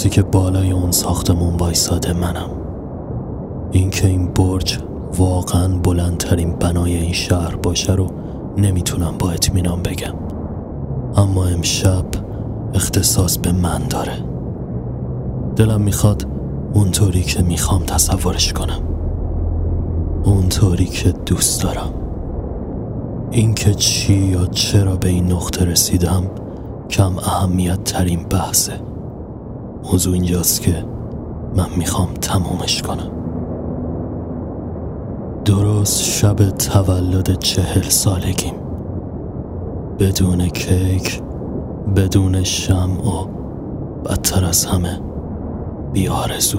کسی که بالای اون ساختمون وایساده منم. اینکه این برج واقعا بلندترین بنای این شهر باشه رو نمی‌تونم با اطمینان بگم. اما امشب اختصاص به من داره. دلم می‌خواد اونطوری که می‌خوام تصورش کنم. اونطوری که دوست دارم. اینکه چی یا چرا به این نقطه رسیدم کم اهمیت ترین بحثه. موضوع اینجاست که من می‌خوام تمومش کنم. درست شب تولد چهل سالگیم. بدون کیک بدون شم و بدتر از همه بیارزو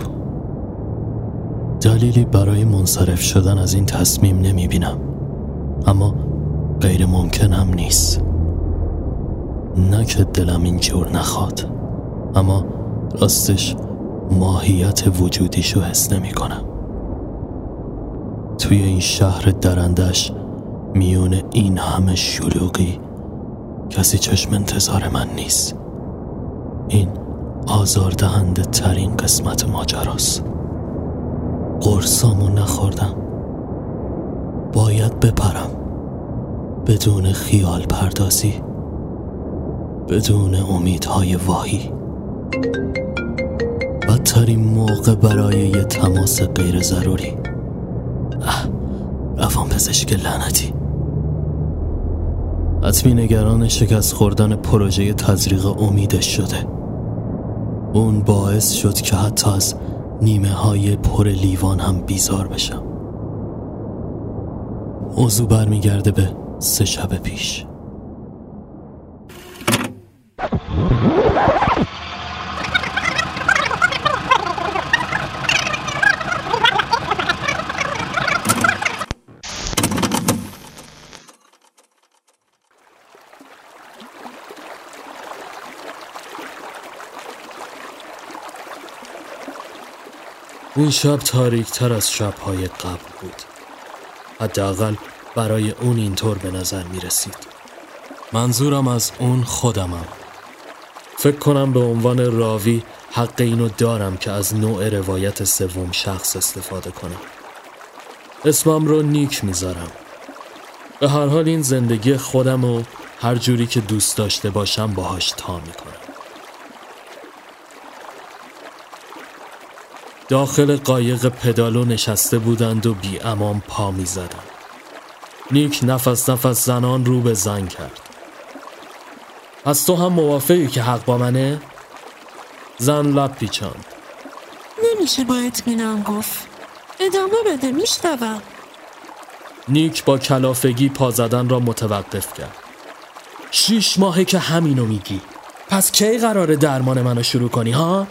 دلیلی برای منصرف شدن از این تصمیم نمی بینم اما غیر ممکن هم نیست. نه که دلم اینجور نخواد. اما راستش ماهیت وجودیشو حس نمی کنم. توی این شهر درندش میون این همه شلوغی کسی چشم انتظار من نیست. این آزاردهنده ترین قسمت ماجراست. قرصامو نخوردم. باید بپرم. بدون خیال پردازی. بدون امیدهای واهی. بدترین موقع برای یه تماس غیر ضروری. روان پزشک لعنتی. حتمی نگران شکست خوردن پروژه تزریق امیدش شده. اون باعث شد که حتی از نیمه های پر لیوان هم بیزار بشم. موضوع برمیگرده به سه شب پیش. این شب تاریک تر از شبهای قبل بود. حداقل برای اون اینطور به نظر می رسید منظورم از اون خودمم. فکر کنم به عنوان راوی حق اینو دارم که از نوع روایت سوم شخص استفاده کنم. اسمم رو نیک می‌ذارم. به هر حال این زندگی خودم و هر جوری که دوست داشته باشم باهاش تا می‌کنم. داخل قایق پدالو نشسته بودند و بی امان پا می زدن. نیک نفس نفس زنان رو به زن کرد از تو هم موافقی که حق با منه؟ زن لب پیچاند نمیشه با اطمینان گفت ادامه بده میشنوم نیک با کلافگی پا زدن را متوقف کرد شیش ماهه که همینو میگی پس کی قراره درمان منو شروع کنی ها؟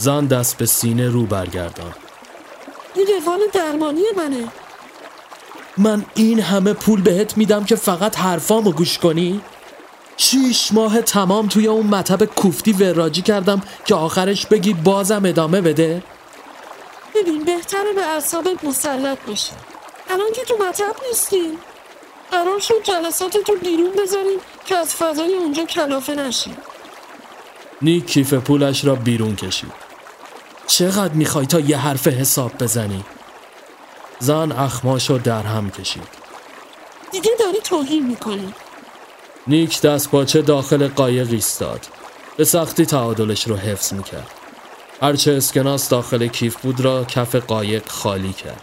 زن دست به سینه رو برگردان. این روال درمانی منه. من این همه پول بهت میدم که فقط حرفامو گوش کنی؟ شیش ماه تمام توی اون مطب کوفتی وراجی کردم که آخرش بگی بازم ادامه بده؟ ببین بهتره به اعصابت مسلط باشی. الان که تو مطب نیستیم قرار شد جلسات تو بیرون بذاریم که از فضای اونجا کلافه نشیم نیک کیف پولش را بیرون کشید چقدر می‌خوای تا یه حرف حساب بزنی؟ زن اخماشو در هم کشید. دیگه داری توهین می‌کنی. نیک دست باچه داخل قایق ایستاد. به سختی تعادلش رو حفظ می‌کرد. هرچه اسکناس داخل کیف بود را کف قایق خالی کرد.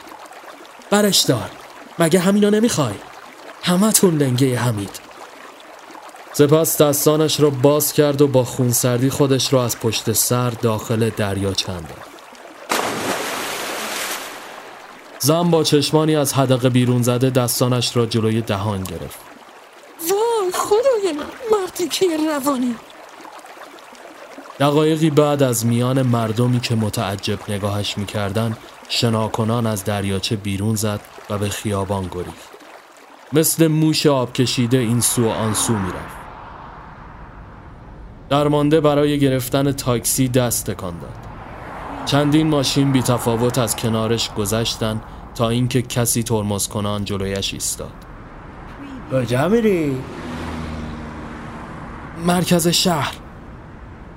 برش دار مگه همینو نمی‌خوای؟ همتون لنگه حمید. سپس دستانش را باز کرد و با خونسردی خودش را از پشت سر داخل دریا چند زن با چشمانی از حدقه بیرون زده دستانش را جلوی دهان گرفت. وای خدای من مردی که روانی. دقایقی بعد از میان مردمی که متعجب نگاهش می‌کردن شناکنان از دریاچه بیرون زد و به خیابان گریخت. مثل موش آب کشیده این سو و آن سو می‌رفت. درمانده برای گرفتن تاکسی دست تکان داد. چندین ماشین بی تفاوت از کنارش گذشتن تا اینکه کسی ترمز کنان جلویش ایستاد. کجا میری؟ مرکز شهر.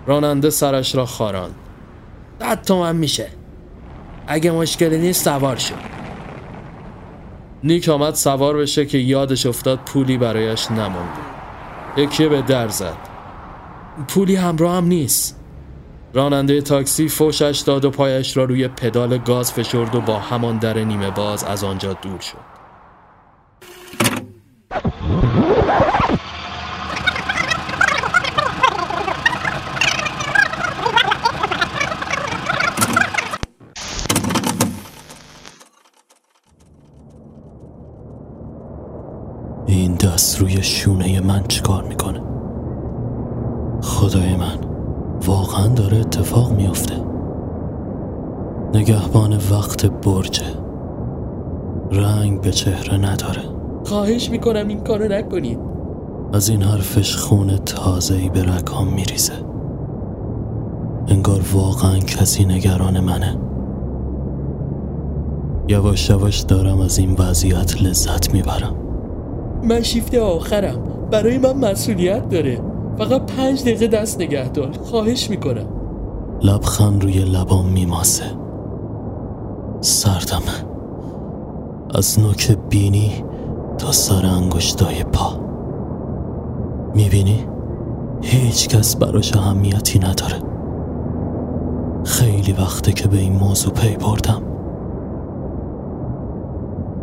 راننده سرش را خاراند. صد تومن میشه. اگه مشکلی نیست سوار شو. نیک آمد سوار بشه که یادش افتاد پولی برایش نمانده یکی به در زد. پولی همراه هم نیست. راننده تاکسی فوشش داد و پایش را روی پدال گاز فشرد و با همان در نیمه باز از آنجا دور شد. این دست روی شونه من چیکار می‌کنه؟ خدای من واقعا داره اتفاق میافته. نگهبان وقت برجه رنگ به چهره نداره. خواهش می‌کنم این کارو نکنید. از این حرفش خون تازه‌ای به رکام میریزه. انگار واقعا کسی نگران منه. یواش یواش دارم از این وضعیت لذت می‌برم. من شیفت آخرم. برای من مسئولیت داره. فقط پنج دقیقه دست نگه دار. خواهش می‌کنم. لبخند روی لبام میماسه. سردم از نوک بینی تا سر انگشتای پا. می‌بینی؟ هیچ کس براش اهمیتی نداره. خیلی وقته که به این موضوع پی بردم.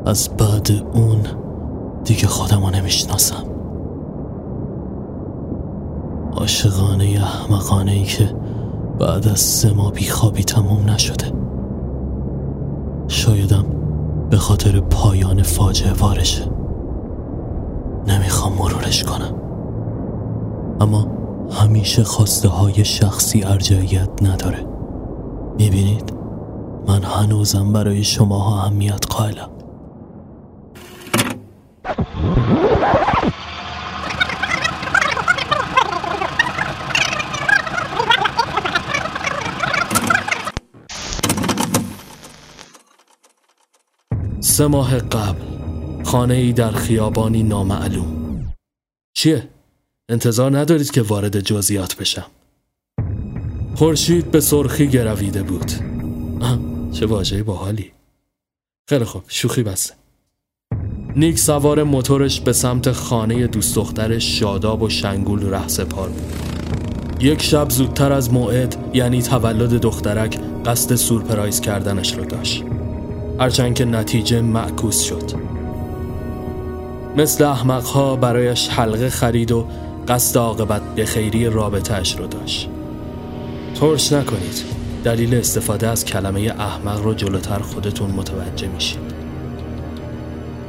از بعد اون دیگه خودمو نمی‌شناسم. عاشقانه احمقانه ای که بعد از سه ماه بیخوابی تموم نشده. شایدم به خاطر پایان فاجعه وارشه. نمی‌خوام مرورش کنم. اما همیشه خواسته های شخصی ارجعیت نداره. می‌بینید؟ من هنوزم برای شماها اهمیت قائلم. سه ماه قبل خانه ای در خیابانی نامعلوم. چیه؟ انتظار ندارید که وارد جزئیات بشم. خورشید به سرخی گرویده بود. آه، چه واژه باحالی. خیلی خوب شوخی بسته. نیک سوار موتورش به سمت خانه دوست دخترش شاداب و شنگول ره سپار بود. یک شب زودتر از موعد یعنی تولد دخترک قصد سورپرایز کردنش رو داشت. هرچند که نتیجه معکوس شد. مثل احمقها برایش حلقه خرید و قصد عاقبت به خیری رابطهش رو داشت. ترش نکنید دلیل استفاده از کلمه احمق رو جلوتر خودتون متوجه میشید.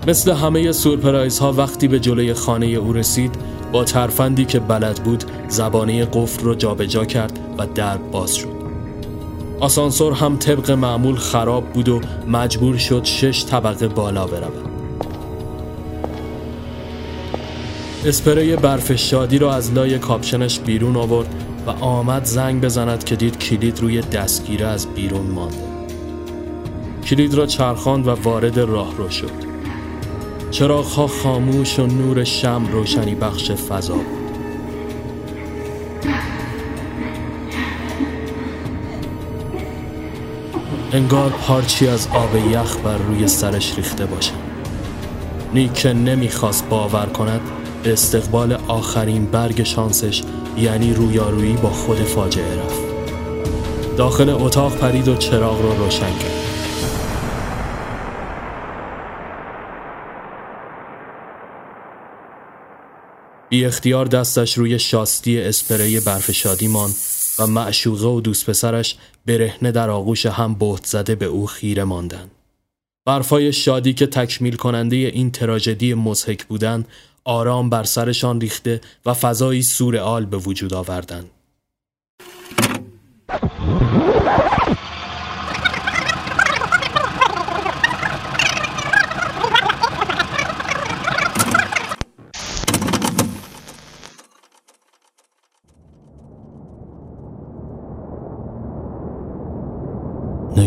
مثل همه سورپرایز ها وقتی به جلوی خانه او رسید با ترفندی که بلد بود زبانه قفل رو جابجا کرد و درب باز شد. آسانسور هم طبق معمول خراب بود و مجبور شد شش طبقه بالا برود اسپری برف شادی را از لای کاپشنش بیرون آورد و آمد زنگ بزند که دید کلید روی دستگیره از بیرون مانده. کلید را چرخاند و وارد راه رو شد. چراغها خاموش و نور شم روشنی بخش فضا بود. انگار پارچی از آب یخ بر روی سرش ریخته باشه نیک نمی‌خواست باور کند استقبال آخرین برگ شانسش یعنی رویارویی با خود فاجعه رفت. داخل اتاق پرید و چراغ را رو روشن کرد. بی اختیار دستش روی شاستی اسپری برف شادی ماند. و معشوقه و دوست پسرش برهنه در آغوش هم بهت زده به او خیره ماندن. برفای شادی که تکمیل کننده این تراژدی مزهک بودن آرام بر سرشان ریخته و فضایی سورئال به وجود آوردند.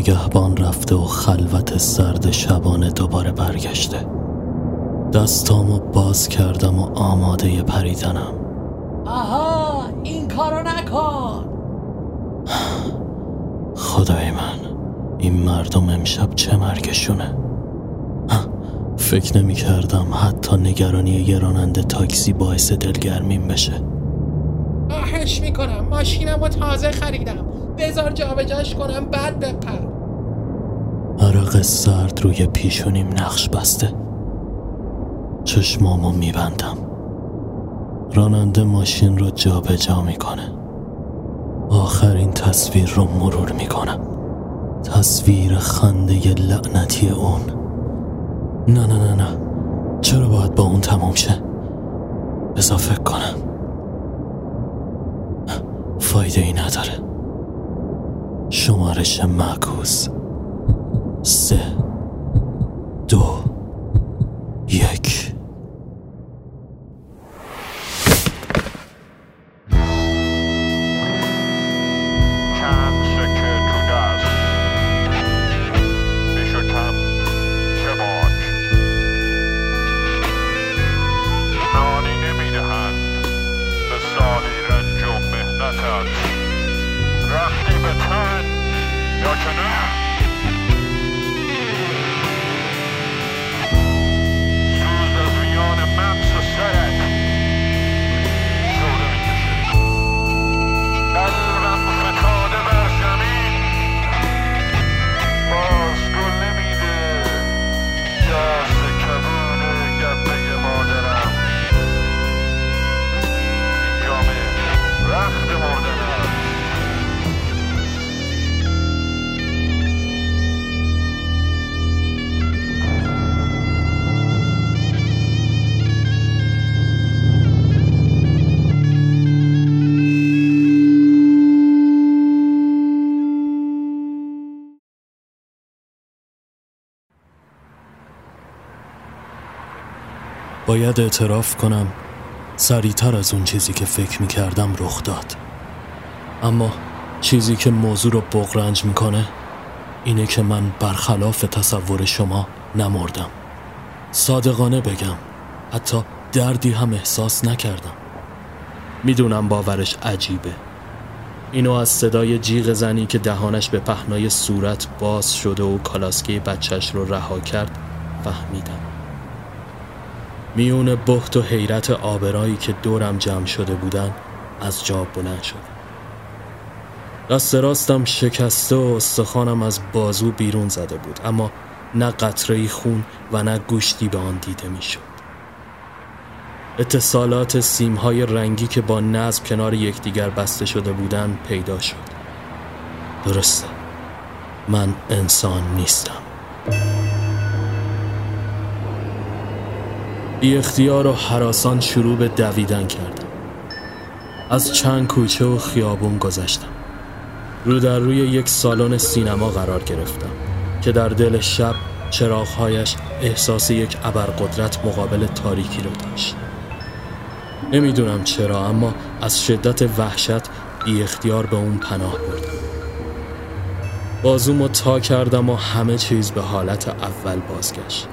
نگهبان رفته و خلوت سرد شبانه دوباره برگشته. دستامو باز کردم و آماده پریدنم. آها این کارو نکن! خدای من این مردم امشب چه مرگشونه؟ فکر نمی کردم حتی نگرانی یه راننده تاکسی باعث دلگرمیم بشه. آهش می‌کنم ماشینم رو تازه خریدم. بذار جابجاش کنم بعد بپر. عرق سرد روی پیشونیم نقش بسته. چشمامو میبندم. راننده ماشین رو جابجا جا می‌کنه. آخرین تصویر رو مرور می‌کنم تصویر خنده لعنتی اون. نه نه نه نه. چرا باید با اون تموم شه؟ بزا فکر کنم. فایده ای نداره. شمارش معکوس. سه دو یک. باید اعتراف کنم. سریعتر از اون چیزی که فکر می کردم رخ داد. اما چیزی که موضوع رو بغرنج می‌کنه اینه که من برخلاف تصور شما نمردم. صادقانه بگم حتی دردی هم احساس نکردم. می‌دونم باورش عجیبه. اینو از صدای جیغ زنی که دهانش به پهنای صورت باز شده و کالاسکه بچهش رو رها کرد فهمیدم. میون بخت و حیرت آبرایی که دورم جمع شده بودن از جا بلند شد. دست راستم شکسته و استخوانم از بازو بیرون زده بود اما نه قطره خون و نه گوشتی به آن دیده می‌شد. اتصالات سیمهای رنگی که با نظم کنار یکدیگر بسته شده بودند پیدا شد. درسته من انسان نیستم. بی اختیار و حراسان شروع به دویدن کردم. از چند کوچه و خیابون گذشتم. رو در روی یک سالن سینما قرار گرفتم که در دل شب چراغهایش احساس یک ابرقدرت مقابل تاریکی رو داشت. نمی‌دونم چرا اما از شدت وحشت بی اختیار به اون پناه بردم. بازومو تا کردم و همه چیز به حالت اول بازگشت.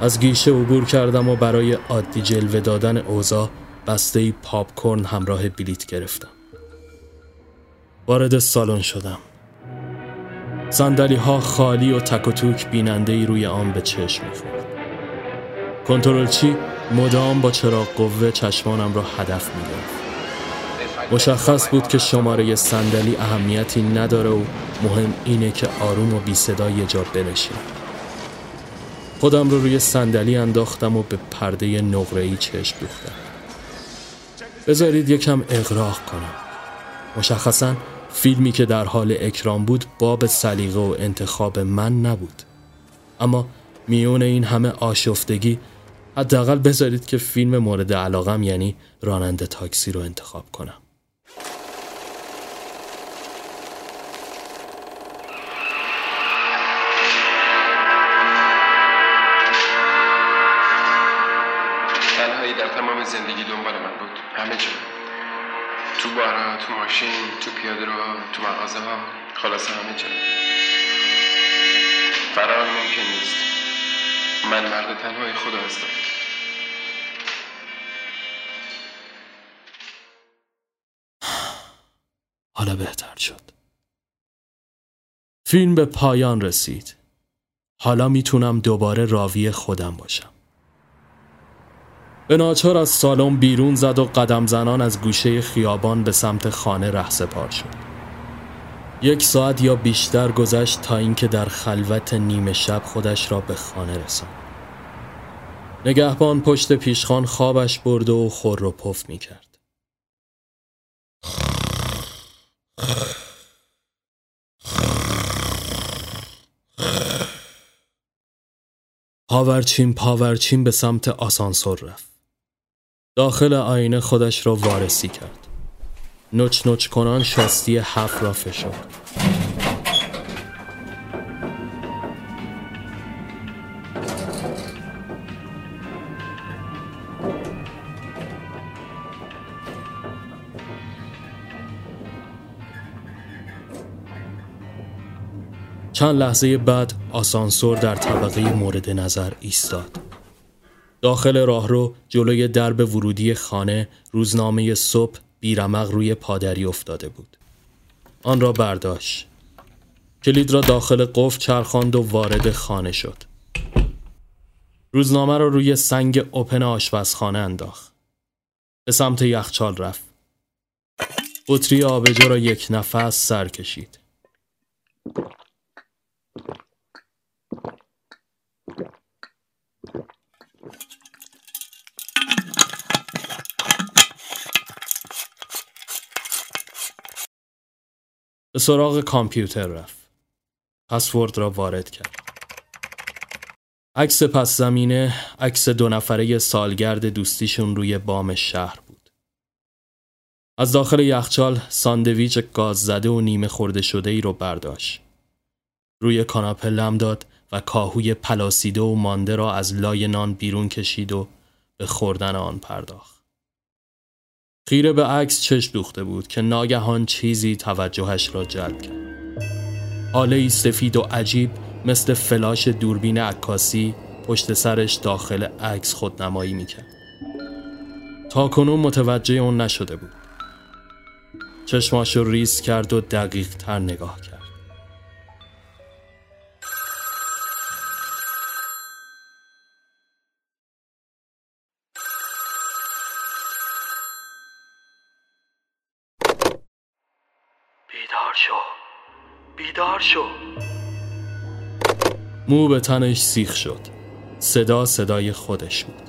از گیشه عبور کردم و برای عادی جلوه دادن اوضاع بسته پاپ کورن همراه بلیت گرفتم. وارد سالن شدم. صندلی ها خالی و تک و توک بیننده ای روی آن به چشم می‌خورد. کنترلچی مدام با چراغ قوه چشمانم را هدف می‌گرفت مشخص بود که شماره صندلی اهمیتی نداره و مهم اینه که آروم و بی صدا یه جا بنشینم خودم رو روی صندلی انداختم و به پرده نقره‌ای چشم دوختم. بذارید یکم اغراق کنم. مشخصا فیلمی که در حال اکرام بود باب سلیقه و انتخاب من نبود. اما میون این همه آشفتگی حداقل بذارید که فیلم مورد علاقم یعنی راننده تاکسی رو انتخاب کنم. تمام زندگی دنبال من بود. همه جا. تو بارا تو ماشین تو پیاده رو تو مغازه ها. خلاصه همه جا. فرار ممکن نیست. من مرد تنهای خدا هستم. حالا بهتر شد. فیلم به پایان رسید. حالا می‌تونم دوباره راوی خودم باشم. به ناچار از سالن بیرون زد و قدم زنان از گوشه خیابان به سمت خانه رهسپار شد یک ساعت یا بیشتر گذشت تا اینکه در خلوت نیمه شب خودش را به خانه رساند نگهبان پشت پیشخان خوابش برده و خور و پف می کرد. پاورچین پاورچین به سمت آسانسور رفت. داخل آینه خودش را وارسی کرد. نوچ نوچ کنان شاستی هفت را فشرد. چند لحظه بعد آسانسور در طبقه مورد نظر ایستاد. داخل راهرو جلوی درب ورودی خانه روزنامه صبح بیرمق روی پادری افتاده بود. آن را برداشت. کلید را داخل قفل چرخاند و وارد خانه شد. روزنامه را روی سنگ اوپن آشپزخانه انداخت. به سمت یخچال رفت. بطری آبجو را یک نفس سر کشید. به سراغ کامپیوتر رفت. پسورد را وارد کرد. عکس پس زمینه عکس دو نفره سالگرد دوستیشون روی بام شهر بود. از داخل یخچال ساندویچ گاز زده و نیمه خورده شده ای رو برداشت. روی کاناپه لم داد و کاهوی پلاسیده و مانده را از لای نان بیرون کشید و به خوردن آن پرداخت. خیره به عکس چشم دوخته بود که ناگهان چیزی توجهش را جلب کرد. آله سفید و عجیب مثل فلاش دوربین عکاسی پشت سرش داخل عکس خودنمایی می‌کرد. تا کنون متوجه اون نشده بود. چشماش ریز کرد و دقیق تر نگاه کرد. مو به تنش سیخ شد. صدا صدای خودش بود.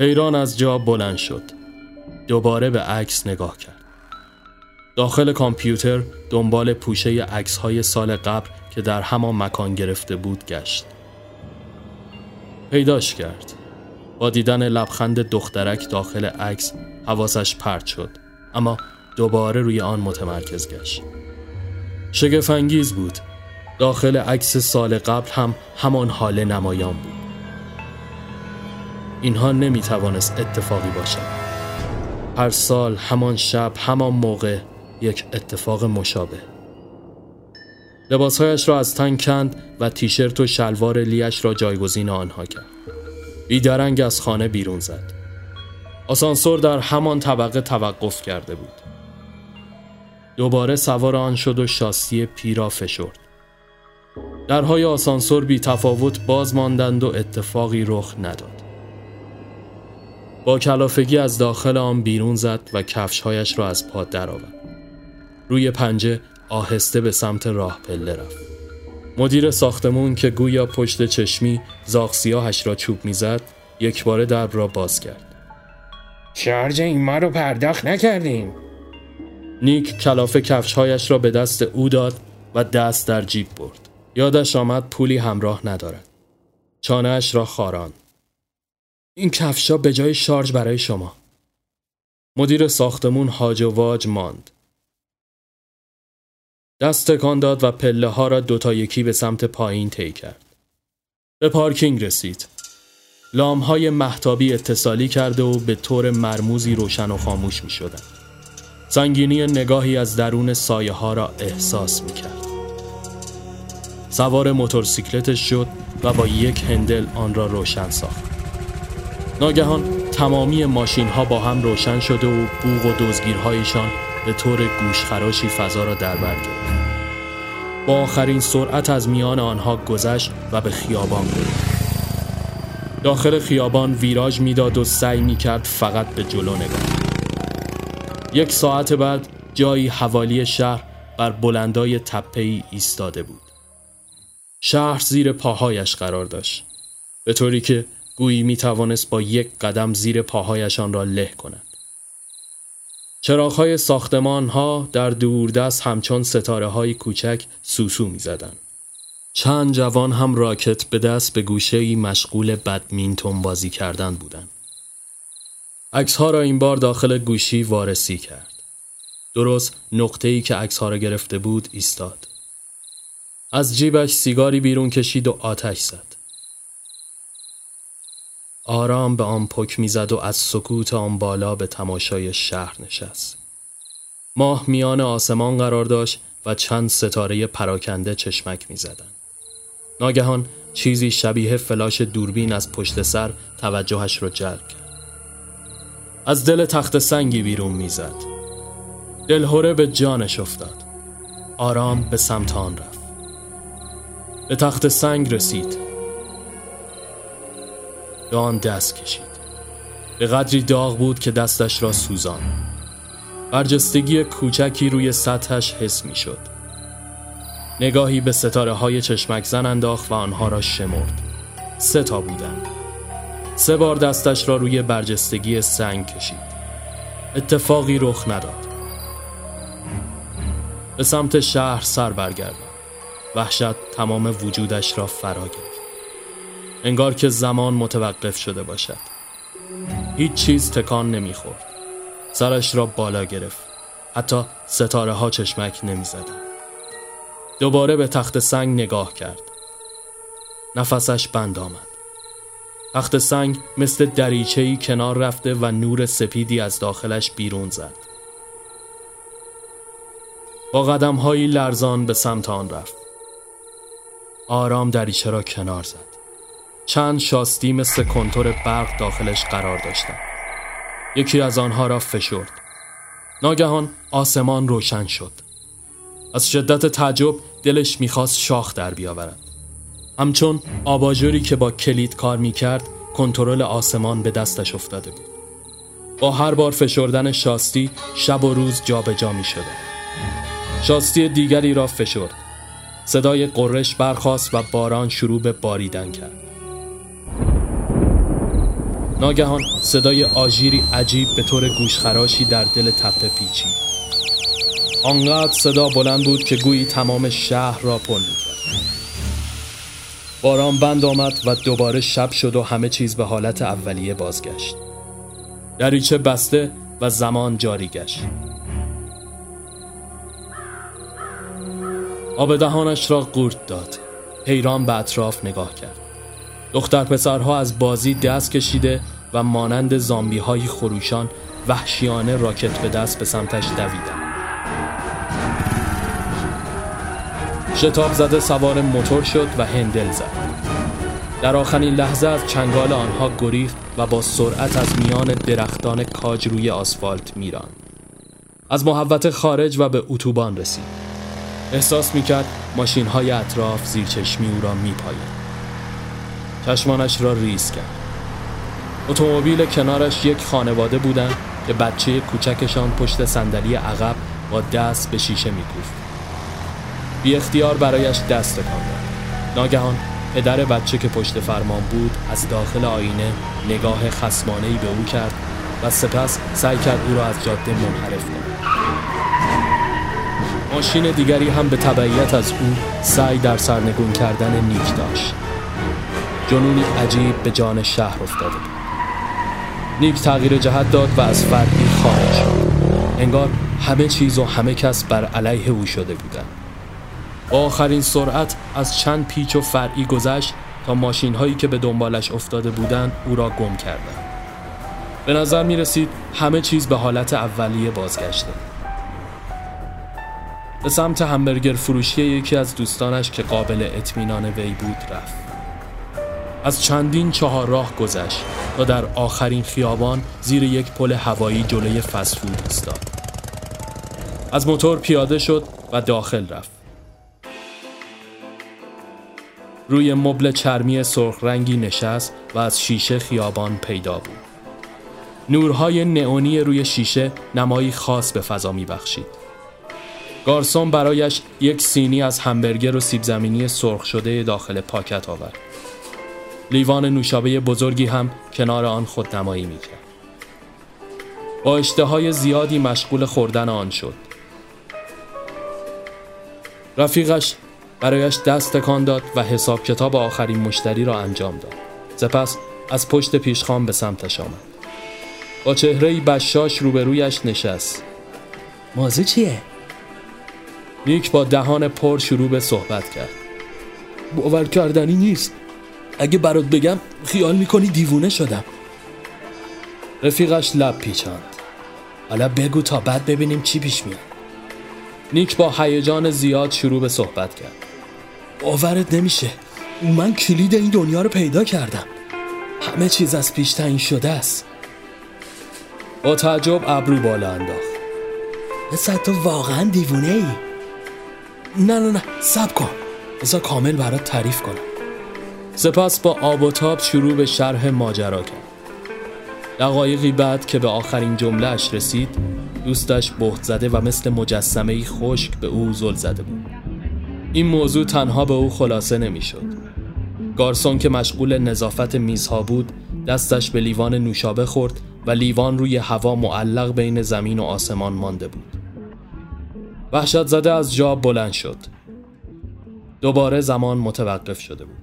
حیران از جا بلند شد. دوباره به عکس نگاه کرد. داخل کامپیوتر دنبال پوشه عکس های سال قبل که در همان مکان گرفته بود گشت. پیداش کرد. با دیدن لبخند دخترک داخل عکس حواسش پرت شد. اما دوباره روی آن متمرکز گشت. شگفنگیز بود. داخل عکس سال قبل هم همان حال نمایان بود. اینها نمی توانست اتفاقی باشد. هر سال همان شب همان موقع یک اتفاق مشابه. لباسهایش را از تن کند و تیشرت و شلوار لیش را جایگزین آنها کرد. بیدرنگ از خانه بیرون زد. آسانسور در همان طبقه توقف کرده بود. دوباره سوار آن شد و شاسی پی را فشرد. درهای آسانسور بی تفاوت باز ماندند و اتفاقی رخ نداد. با کلافگی از داخل آن بیرون زد و کفشهایش را از پا درآورد. روی پنجه آهسته به سمت راه پله رفت. مدیر ساختمون که گویا پشت چشمی زاغ سیاهش را چوب می‌زد یک بار درب را باز کرد. شارژ این ما رو پرداخت نکردیم. نیک کلافه کفشهایش را به دست او داد و دست در جیب برد. یادش آمد پولی همراه ندارد. چانهاش را خاران این کفشا به جای شارژ برای شما. مدیر ساختمون هاج و واج ماند. دست تکان داد و پله ها را دوتا یکی به سمت پایین طی کرد. به پارکینگ رسید. لام های محتابی اتصالی کرده و به طور مرموزی روشن و خاموش می شدن. سنگینی نگاهی از درون سایه ها را احساس می کرد. سوار موتورسیکلتش شد و با یک هندل آن را روشن ساخت. ناگهان تمامی ماشین ها با هم روشن شده و بوغ و دزگیرهایشان به طور گوشخراشی فضا را در گرفت. با آخرین سرعت از میان آنها گذشت و به خیابان گرفت. داخل خیابان ویراژ می‌داد و سعی می کرد فقط به جلو نگاه. یک ساعت بعد جایی حوالی شهر بر بلندای تپه‌ای ایستاده بود. شهر زیر پاهایش قرار داشت. به طوری که گویی می توانست با یک قدم زیر پاهایشان را له کند. چراغهای ساختمان ها در دوردست همچون ستاره های کوچک سوسو می زدن. چند جوان هم راکت به دست به گوشه ای مشغول بدمینتون بازی کردن بودند. عکس ها را این بار داخل گوشی وارسی کرد. درست نقطه ای که عکس ها را گرفته بود ایستاد. از جیبش سیگاری بیرون کشید و آتش زد. آرام به آن پک می‌زد و از سکوت آن بالا به تماشای شهر نشست. ماه میان آسمان قرار داشت و چند ستاره پراکنده چشمک می‌زدند. ناگهان چیزی شبیه فلاش دوربین از پشت سر توجهش را جلب کرد. از دل تخت سنگی بیرون می‌زد. دلهوره به جانش افتاد. آرام به سمت آن رفت. به تخت سنگ رسید. به آن دست کشید. به قدری داغ بود که دستش را سوزان. برجستگی کوچکی روی سطحش حس می شد. نگاهی به ستاره های چشمک زن انداخت و آنها را شمرد. سه تا بودند. سه بار دستش را روی برجستگی سنگ کشید. اتفاقی رخ نداد. به سمت شهر سر برگردان. وحشت تمام وجودش را فرا گرفت. انگار که زمان متوقف شده باشد. هیچ چیز تکان نمی‌خورد. سرش را بالا گرفت. حتی ستاره ها چشمک نمی زدن. دوباره به تخت سنگ نگاه کرد. نفسش بند آمد. تخت سنگ مثل دریچهی کنار رفته و نور سپیدی از داخلش بیرون زد. با قدم هایی لرزان به سمت آن رفت. آرام دریچه را کنار زد. چند شاستی مثل کنتور برق داخلش قرار داشتند. یکی از آنها را فشرد. ناگهان آسمان روشن شد. از شدت تعجب دلش می‌خواست شاخ در بیاورد. همچون آباژوری که با کلید کار می‌کرد کنترل آسمان به دستش افتاده بود. با هر بار فشردن شاستی شب و روز جابجا جا می شده. شاستی دیگری را فشرد. صدای قررش برخاست و باران شروع به باریدن کرد. ناگهان صدای آژیری عجیب به طور گوشخراشی در دل تپه پیچید. آنقدر صدا بلند بود که گویی تمام شهر را پل می‌کرد. باران بند آمد و دوباره شب شد و همه چیز به حالت اولیه بازگشت. دریچه بسته و زمان جاری گشت. آب دهانش را قورت داد. حیران به اطراف نگاه کرد. دختر پسرها از بازی دست کشیده و مانند زامبی های خروشان وحشیانه راکت به دست به سمتش دویدن. شتاب زده سوار موتور شد و هندل زد. در آخرین لحظه از چنگال آنها گریخت و با سرعت از میان درختان کاج روی آسفالت میران. از محوت خارج و به اتوبان رسید. احساس می‌کرد ماشین های اطراف زیر چشمی او را میپاید. چشمانش را ریز کرد. اتومبیل کنارش یک خانواده بودند که بچه کوچکشان پشت صندلی عقب با دست به شیشه میکوفت. بی اختیار برایش دست تکان داد. ناگهان پدر بچه که پشت فرمان بود از داخل آینه نگاه خسمانهی به او کرد و سپس سعی کرد او را از جاده منحرف کند. ماشین دیگری هم به تبعیت از او سعی در سرنگون کردن نیک داشت. جنونی عجیب به جان شهر افتاده بود. نیک تغییر جهت داد و از فردی خارج شد. انگار همه چیز و همه کس بر علیه او شده بودند. با آخرین سرعت از چند پیچ و فرعی گذشت تا ماشین هایی که به دنبالش افتاده بودند او را گم کردند. به نظر می رسید همه چیز به حالت اولیه بازگشته. به سمت همبرگر فروشی یکی از دوستانش که قابل اطمینان وی بود رفت. از چندین چهار راه گذشت تا در آخرین خیابان زیر یک پل هوایی جلوی فسفود ایستاد. از موتور پیاده شد و داخل رفت. روی مبل چرمی سرخ رنگی نشست و از شیشه خیابان پیدا بود. نورهای نئونی روی شیشه نمایی خاص به فضا می بخشید. گارسون برایش یک سینی از همبرگر و سیب زمینی سرخ شده داخل پاکت آورد. لیوان نوشابه بزرگی هم کنار آن خودنمایی می کرد. با اشتهای زیادی مشغول خوردن آن شد. رفیقش برایش دست تکان داد و حساب کتاب آخرین مشتری را انجام داد. سپس از پشت پیشخان به سمتش آمد. با چهره بشاش روبرویش نشست. موضوع چیه؟ نیک با دهان پر شروع به صحبت کرد. باور کردنی نیست. اگه برات بگم خیال می‌کنی دیوونه شدم. رفیقش لب پیچاند. حالا بگو تا بعد ببینیم چی پیش میاد. نیک با هیجان زیاد شروع به صحبت کرد. باورت نمیشه. من کلید این دنیا رو پیدا کردم. همه چیز از پیش تعیین شده است. با تعجب ابرو بالا انداخت. مثل تو واقعا دیوونه ای؟ نه نه نه سب کن. بذار کامل برات تعریف کنم. سپس با آب و تاب شروع به شرح ماجرا کرد. دقایقی بعد که به آخرین جملهش رسید دوستش بهت زده و مثل مجسمه خشک به او زل زده بود. این موضوع تنها به او خلاصه نمی‌شد. گارسون که مشغول نظافت میزها بود دستش به لیوان نوشابه خورد و لیوان روی هوا معلق بین زمین و آسمان مانده بود. وحشت زده از جا بلند شد. دوباره زمان متوقف شده بود.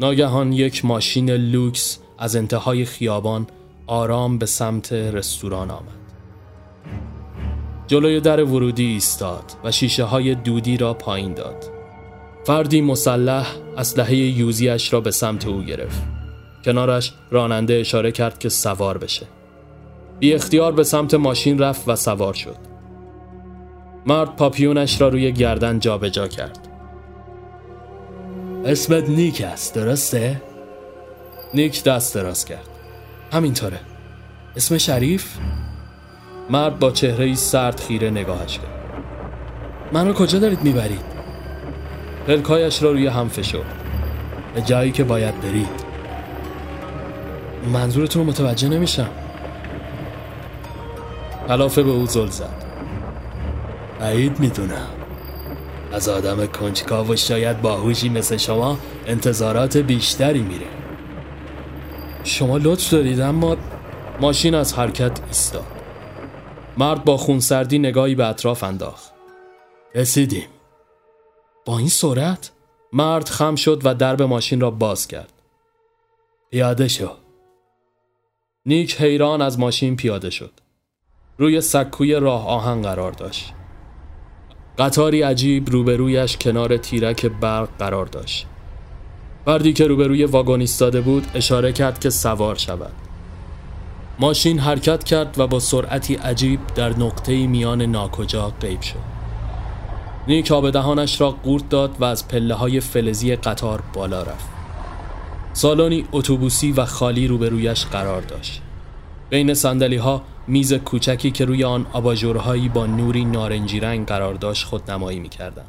ناگهان یک ماشین لوکس از انتهای خیابان آرام به سمت رستوران آمد. جلوی در ورودی ایستاد و شیشه های دودی را پایین داد. فردی مسلح اسلحه یوزیش را به سمت او گرفت. کنارش راننده اشاره کرد که سوار بشه. بی اختیار به سمت ماشین رفت و سوار شد. مرد پاپیونش را روی گردن جابجا جا کرد. اسمت نیک است درسته؟ نیک دست دراز کرد. همینطوره. اسم شریف؟ مرد با چهره سرد خیره نگاهش کرد. منو کجا دارید می‌برید؟ پلکایش را روی هم فشرد. به جایی که باید برید. منظورتون متوجه نمیشم. کلافه به او زل زد. بعید می‌دونم. از آدم کنجکاو و شاید باهوشی مثل شما انتظارات بیشتری میره. شما لطف دارید اما ماشین از حرکت ایستاد مرد با خونسردی نگاهی به اطراف انداخت. رسیدیم. با این سرعت مرد خم شد و درب ماشین را باز کرد. پیاده شو. نیک حیران از ماشین پیاده شد. روی سکوی راه آهن قرار داشت. قطاری عجیب روبرویش کنار تیرک برق قرار داشت. فردی که روبروی واگن ایستاده بود اشاره کرد که سوار شود. ماشین حرکت کرد و با سرعتی عجیب در نقطه میان ناکجا غیب شد. نیک آب دهانش را قورت داد و از پله های فلزی قطار بالا رفت. سالنی اتوبوسی و خالی روبرویش قرار داشت. بین سندلی ها میز کوچکی که روی آن آباژورهایی با نوری نارنجی رنگ قرار داشت خود نمایی می کردن.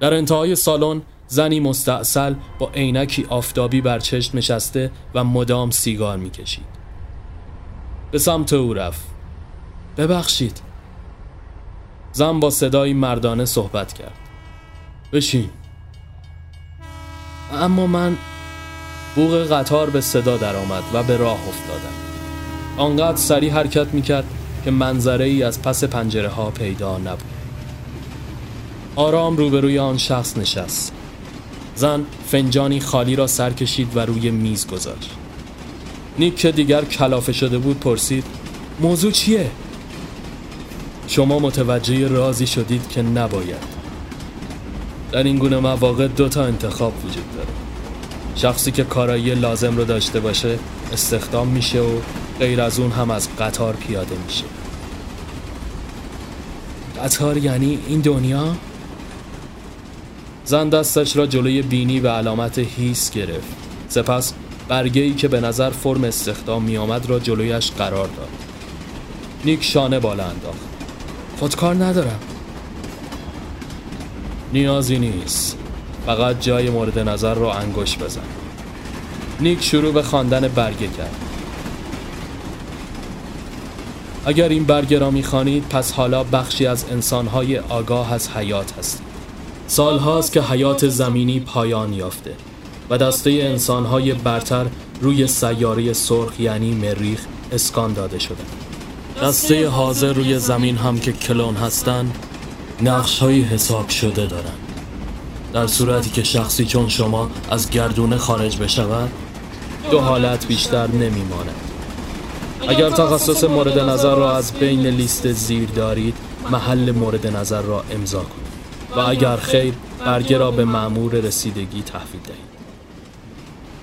در انتهای سالن زنی مستاصل با عینکی آفتابی بر چشم نشسته و مدام سیگار می کشید. به سمت او رفت. ببخشید. زن با صدایی مردانه صحبت کرد. بشین. اما من بوغ قطار به صدا درآمد و به راه افتادم. آنقدر سریع حرکت می‌کرد که منظره ای از پس پنجره ها پیدا نبود. آرام روبروی آن شخص نشست. زن فنجانی خالی را سر کشید و روی میز گذاشت. نیک که دیگر کلافه شده بود پرسید موضوع چیه؟ شما متوجه رازی شدید که نباید. در این گونه مواقع دو تا انتخاب وجود داره شخصی که کارایی لازم رو داشته باشه استخدام میشه و غیر از اون هم از قطار پیاده میشه. قطار یعنی این دنیا؟ زن دستش را جلوی بینی به علامت هیس گرفت. سپس برگه ای که به نظر فرم استخدام می آمد را جلویش قرار داد. نیک شانه بالا انداخت. خودکار ندارم. نیازی نیست. فقط جای مورد نظر را انگوش بزن. نیک شروع به خواندن برگه کرد. اگر این برگه را می‌خوانید پس حالا بخشی از انسانهای آگاه از حیات هستید. سال هاست که حیات زمینی پایان یافته و دسته انسانهای برتر روی سیاره سرخ یعنی مریخ اسکان داده شده. دسته حاضر روی زمین هم که کلون هستند نقش های حساب شده دارند در صورتی که شخصی چون شما از گردونه خارج بشود دو حالت بیشتر نمیماند. اگر تخصص مورد نظر را از بین لیست زیر دارید محل مورد نظر را امضا کنید و اگر خیر برگه را به معمور رسیدگی تحویل دهید.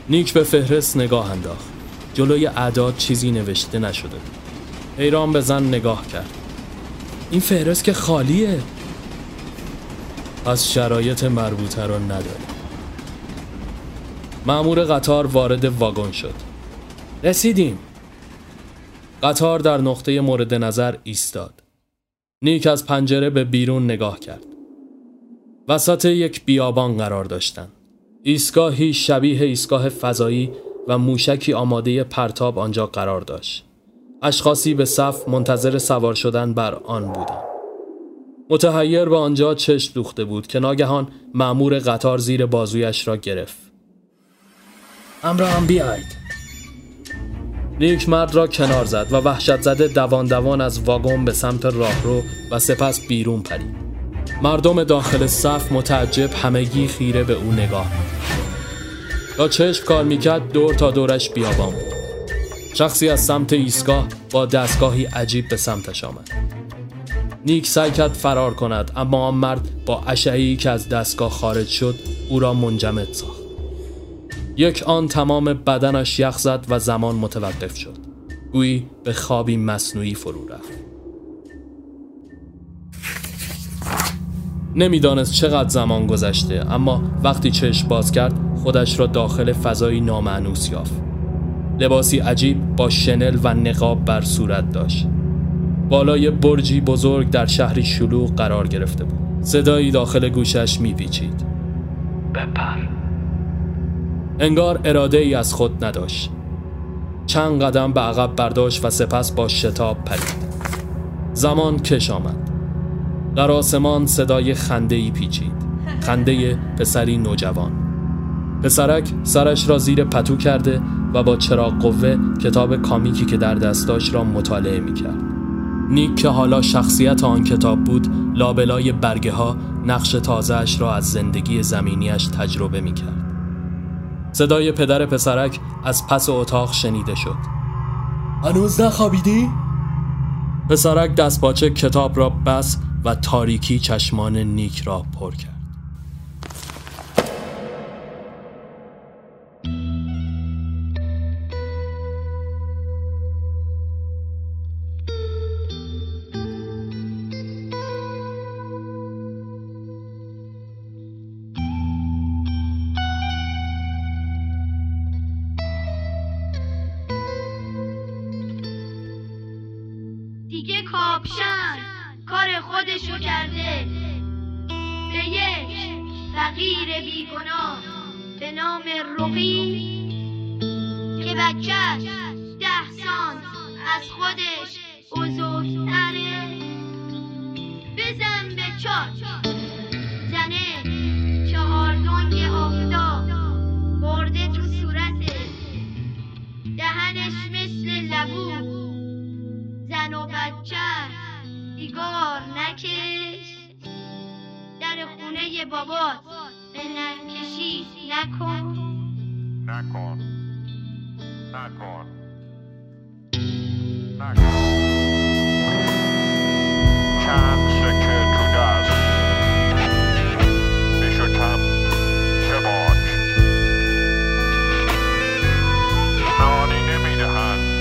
نیک به فهرست نگاه انداخت. جلوی اعداد چیزی نوشته نشده حیران به زن نگاه کرد. این فهرست که خالیه. پس شرایط مربوطه را نداری معمور قطار وارد واگن شد. رسیدیم. قطار در نقطه مورد نظر ایستاد. نیک از پنجره به بیرون نگاه کرد. وسط یک بیابان قرار داشتند ایستگاهی شبیه ایستگاه فضایی و موشکی آماده پرتاب آنجا قرار داشت. اشخاصی به صف منتظر سوار شدن بر آن بودند. متحیر به آنجا چشم دوخته بود که ناگهان معمور قطار زیر بازویش را گرفت. امرا هم بیاید نیک مرد را کنار زد و وحشت زده دوان دوان از واگن به سمت راهرو و سپس بیرون پرید. مردم داخل صف متعجب همگی خیره به او نگاه تا چشم کار می‌کرد دور تا دورش بیابان بود. شخصی از سمت ایستگاه با دستگاهی عجیب به سمتش آمد. نیک سعی کرد فرار کند اما آن مرد با اشعه‌ای که از دستگاه خارج شد او را منجمد ساخت. یک آن تمام بدنش یخ زد و زمان متوقف شد. گویی به خوابی مصنوعی فرو رفت. نمی‌دانست چقدر زمان گذشته اما وقتی چشم باز کرد خودش را داخل فضایی نامعنوس یافت. لباسی عجیب با شنل و نقاب بر صورت داشت. بالای برجی بزرگ در شهری شلوغ قرار گرفته بود. صدایی داخل گوشش میپیچید. بپر. انگار اراده ای از خود نداشت. چند قدم به عقب برداشت و سپس با شتاب پرید. زمان کش آمد. در آسمان صدای خنده ای پیچید. خنده پسری نوجوان. پسرک سرش را زیر پتو کرده و با چراغ قوه کتاب کامیکی که در دستاش را مطالعه می کرد. نیک که حالا شخصیت آن کتاب بود لابلای برگه ها نقش تازهش را از زندگی زمینیش تجربه می کرد. صدای پدر پسرک از پس اتاق شنیده شد هنوز نخوابیدی؟ پسرک دستپاچه کتاب را بس و تاریکی چشمان نیک را پر کرد که بچهش ده سان از خودش بزرگتره. بزن به چاچ زنه چهار دنگ آفتاب برده تو صورته دهنش مثل لبو زن و بچه دیگار نکش. در خونه بابات به نکشی نکن. نکن. نکن نکن چند سکه تو دست میشکم چه باک نانی نمی‌دهند